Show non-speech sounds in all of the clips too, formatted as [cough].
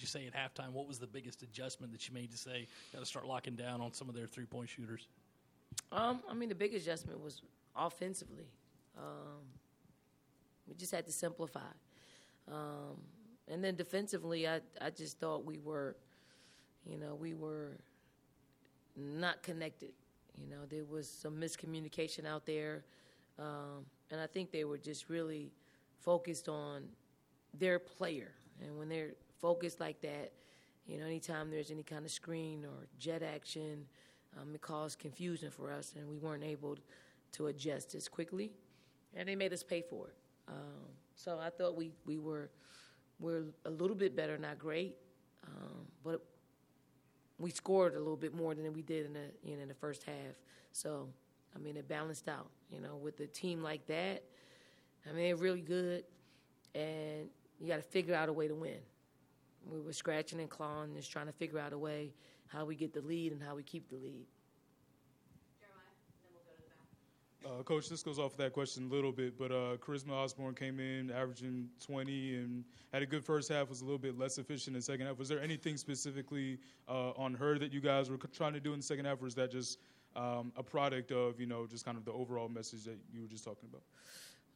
you say at halftime? What was the biggest adjustment that you made to say got to start locking down on some of their three point shooters? Um, I mean, the big adjustment was offensively. Um, we just had to simplify. Um, and then defensively, I, I just thought we were, you know, we were not connected. You know, there was some miscommunication out there. Um, and I think they were just really focused on their player. And when they're focused like that, you know, anytime there's any kind of screen or jet action, um, it caused confusion for us, and we weren't able to adjust as quickly. And they made us pay for it. Um, so I thought we, we were we're a little bit better, not great, um, but we scored a little bit more than we did in the you know, in the first half. So I mean, it balanced out. You know, with a team like that, I mean, they're really good, and you got to figure out a way to win. We were scratching and clawing, just trying to figure out a way how we get the lead and how we keep the lead. Uh, Coach, this goes off of that question a little bit, but uh, Charisma Osborne came in averaging 20 and had a good first half, was a little bit less efficient in the second half. Was there anything specifically uh, on her that you guys were trying to do in the second half, or is that just um, a product of, you know, just kind of the overall message that you were just talking about?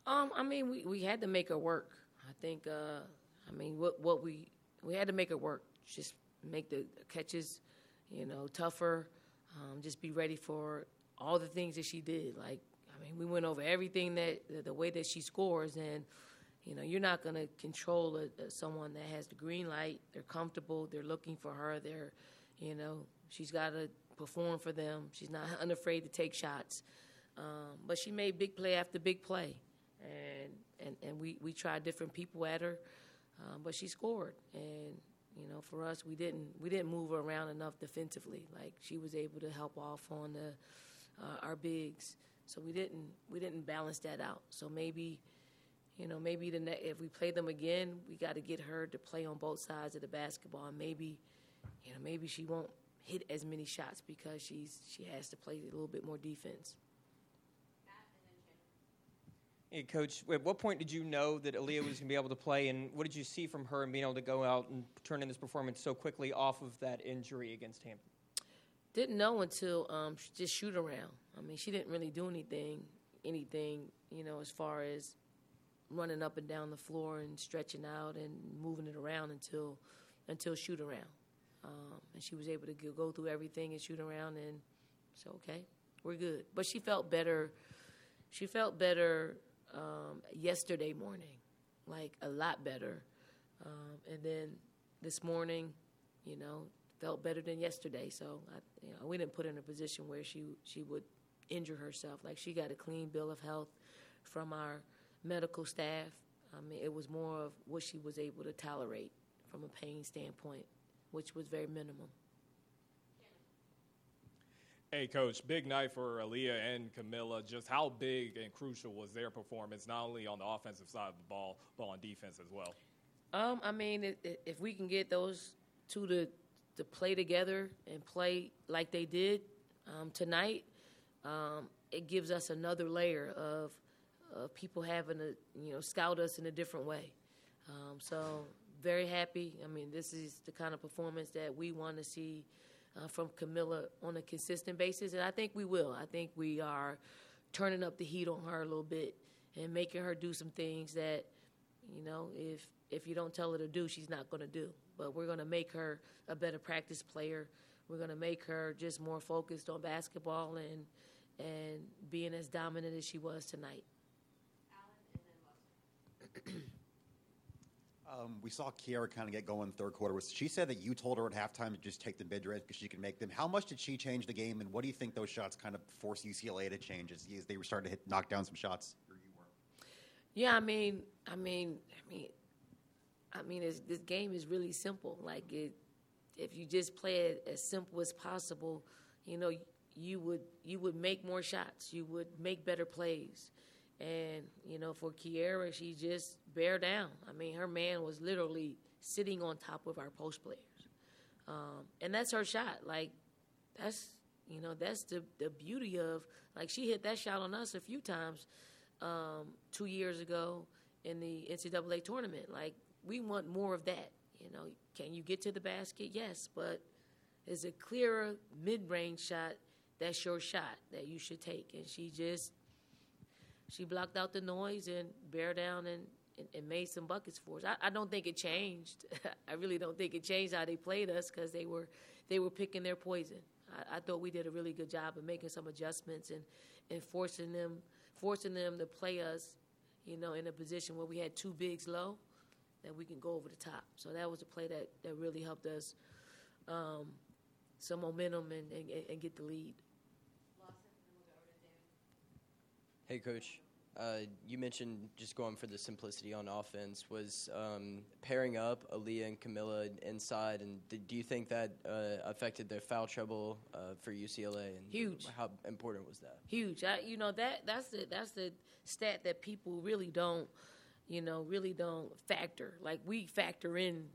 Um, I mean, we, we had to make her work. I think, uh, I mean, what, what we, we had to make it work. Just make the catches, you know, tougher. Um, just be ready for all the things that she did. Like I mean, we went over everything that the way that she scores, and you know, you're not going to control a, a, someone that has the green light. They're comfortable. They're looking for her. They're, you know, she's got to perform for them. She's not [laughs] unafraid to take shots. Um, but she made big play after big play, and and, and we, we tried different people at her, um, but she scored. And you know, for us, we didn't we didn't move her around enough defensively. Like she was able to help off on the uh, our bigs. So we didn't we didn't balance that out. So maybe, you know, maybe the ne- if we play them again, we got to get her to play on both sides of the basketball. And maybe, you know, maybe she won't hit as many shots because she's she has to play a little bit more defense. Hey, Coach, at what point did you know that Aliyah was going to be able to play, and what did you see from her and being able to go out and turn in this performance so quickly off of that injury against Hampton? Didn't know until um, just shoot around. I mean, she didn't really do anything, anything, you know, as far as running up and down the floor and stretching out and moving it around until until shoot around. Um, and she was able to go through everything and shoot around, and so okay, we're good. But she felt better. She felt better um, yesterday morning, like a lot better. Um, and then this morning, you know, felt better than yesterday. So I, you know, we didn't put her in a position where she she would injure herself. Like she got a clean bill of health from our medical staff. I mean, it was more of what she was able to tolerate from a pain standpoint, which was very minimal. Hey, Coach, big night for Aliyah and Kamilla. Just how big and crucial was their performance, not only on the offensive side of the ball, but on defense as well? Um, I mean, if we can get those two to to play together and play like they did um, tonight, um, it gives us another layer of, of people having to you know scout us in a different way. Um, so very happy. I mean, this is the kind of performance that we want to see uh, from Kamilla on a consistent basis, and I think we will. I think we are turning up the heat on her a little bit and making her do some things that you know if if you don't tell her to do, she's not going to do. But we're going to make her a better practice player. We're going to make her just more focused on basketball and and being as dominant as she was tonight. [clears throat] um, we saw Kierra kind of get going third quarter. She said that you told her at halftime to just take the mid range because she could make them. How much did she change the game, and what do you think those shots kind of forced UCLA to change as, as they were starting to hit, knock down some shots? Yeah, I mean, I mean, I mean, I mean, this game is really simple. Like, it, if you just play it as simple as possible, you know, you would you would make more shots. You would make better plays. And you know, for Kierra, she just bear down. I mean, her man was literally sitting on top of our post players, um, and that's her shot. Like, that's you know, that's the the beauty of like she hit that shot on us a few times um, two years ago in the NCAA tournament. Like we want more of that. You know, can you get to the basket? Yes, but is a clearer mid-range shot that's your shot that you should take. And she just she blocked out the noise and bear down and, and, and made some buckets for us. I, I don't think it changed. [laughs] I really don't think it changed how they played us because they were they were picking their poison. I, I thought we did a really good job of making some adjustments and, and forcing them forcing them to play us, you know, in a position where we had two bigs low that we can go over the top. So that was a play that, that really helped us um, some momentum and, and, and get the lead. Hey, Coach. Uh, you mentioned just going for the simplicity on offense. Was um, pairing up Aliyah and Kamilla inside, and did, do you think that uh, affected their foul trouble uh, for UCLA? And Huge. How important was that? Huge. I, you know that that's the that's the stat that people really don't, you know, really don't factor. Like we factor in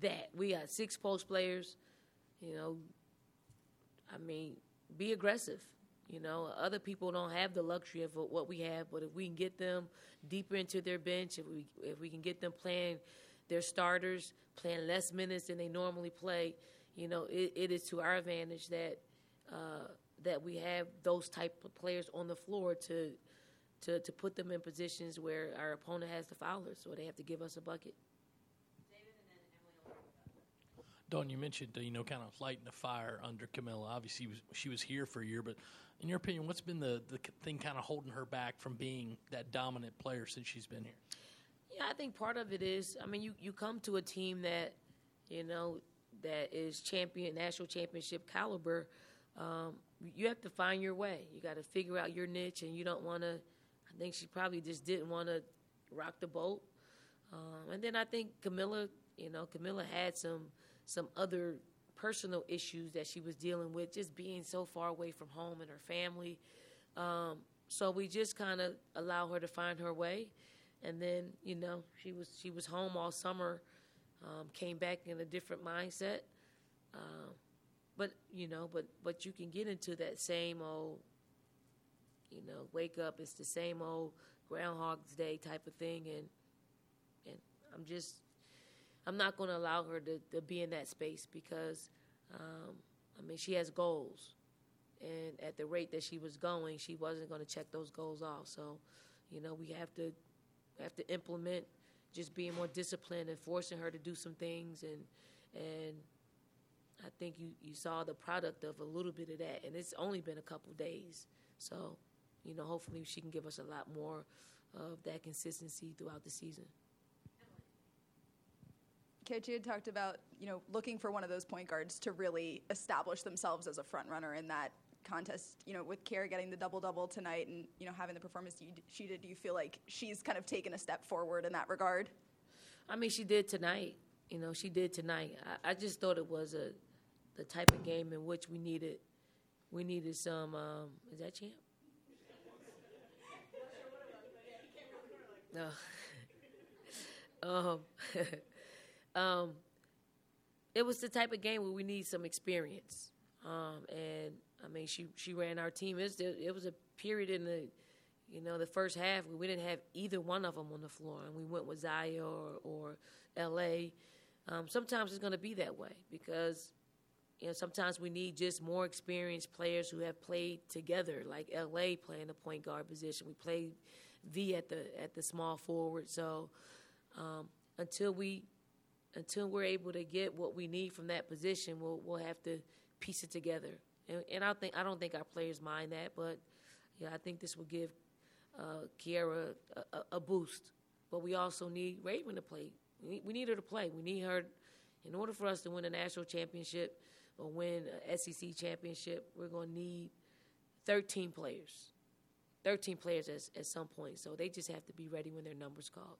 that we got six post players. You know, I mean, be aggressive. You know, other people don't have the luxury of what we have, but if we can get them deeper into their bench, if we if we can get them playing their starters, playing less minutes than they normally play, you know, it, it is to our advantage that uh, that we have those type of players on the floor to to to put them in positions where our opponent has the foulers, so they have to give us a bucket. Dawn, you mentioned uh, you know kind of lighting the fire under Kamilla. Obviously, she was, she was here for a year, but in your opinion, what's been the the thing kind of holding her back from being that dominant player since she's been here? Yeah, I think part of it is, I mean, you, you come to a team that, you know, that is champion, national championship caliber. Um, you have to find your way. You got to figure out your niche, and you don't want to. I think she probably just didn't want to rock the boat. Um, and then I think Kamilla, you know, Kamilla had some some other personal issues that she was dealing with, just being so far away from home and her family. Um, so we just kind of allow her to find her way, and then you know she was she was home all summer, um, came back in a different mindset. Um, but you know, but but you can get into that same old, you know, wake up. It's the same old Groundhog's Day type of thing, and and I'm just I'm not going to allow her to, to be in that space because, um, I mean, she has goals. And at the rate that she was going, she wasn't going to check those goals off. So, you know, we have to have to implement just being more disciplined and forcing her to do some things. And and I think you, you saw the product of a little bit of that. And it's only been a couple days. So, you know, hopefully she can give us a lot more of that consistency throughout the season. Coach, you had talked about you know looking for one of those point guards to really establish themselves as a front runner in that contest. You know, with Kierra getting the double double tonight and you know having the performance she did, do you feel like she's kind of taken a step forward in that regard? I mean, she did tonight. You know, she did tonight. I, I just thought it was a the type of game in which we needed we needed some. Um, is that champ? [laughs] No. [laughs] um, [laughs] um, it was the type of game where we need some experience. Um, and I mean, she she ran our team. It was, it was a period in the, you know, the first half we didn't have either one of them on the floor, and we went with Zia or, or L.A. Um, sometimes it's going to be that way because, you know, sometimes we need just more experienced players who have played together, like L.A. playing the point guard position. We played V at the at the small forward. So um, until we until we're able to get what we need from that position, we'll we'll have to piece it together. And, and I think I don't think our players mind that, but yeah, I think this will give uh, Kierra a, a, a, boost. But we also need Raven to play. We need, her to play. We need her in order for us to win a national championship or win a SEC championship. We're going to need 13 players, 13 players at, at some point. So they just have to be ready when their numbers called.